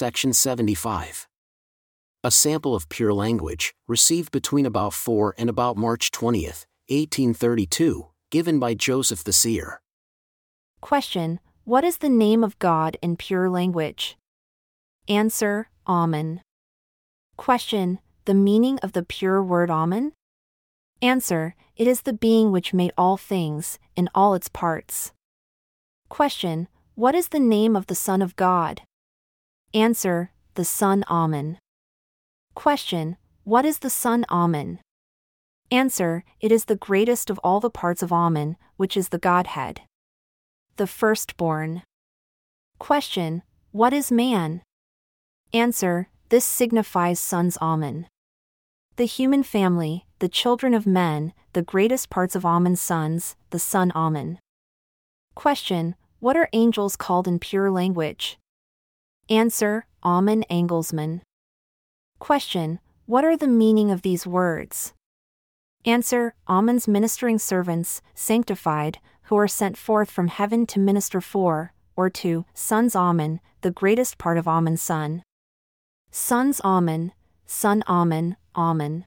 Section 75. A sample of pure language, received between about 4 and about March 20, 1832, given by Joseph the Seer. Question What is the name of God in pure language? Answer Amen. Question The meaning of the pure word Amen? Answer It is the being which made all things, in all its parts. Question What is the name of the Son of God? Answer The Son Amen. Question What is the Son Amen? Answer It is the greatest of all the parts of Amen, which is the Godhead the firstborn. Question What is man? Answer This signifies sons Amen. The human family, the children of men, the greatest parts of Amen's sons, the son Amen. Question What are angels called in pure language? Answer Amen Angelsman. Question What are the meaning of these words? Answer Amen's ministering servants, sanctified, who are sent forth from heaven to minister for, or to, sons Amen, the greatest part of Amen's son. Sons Amen, son Amen, Amen.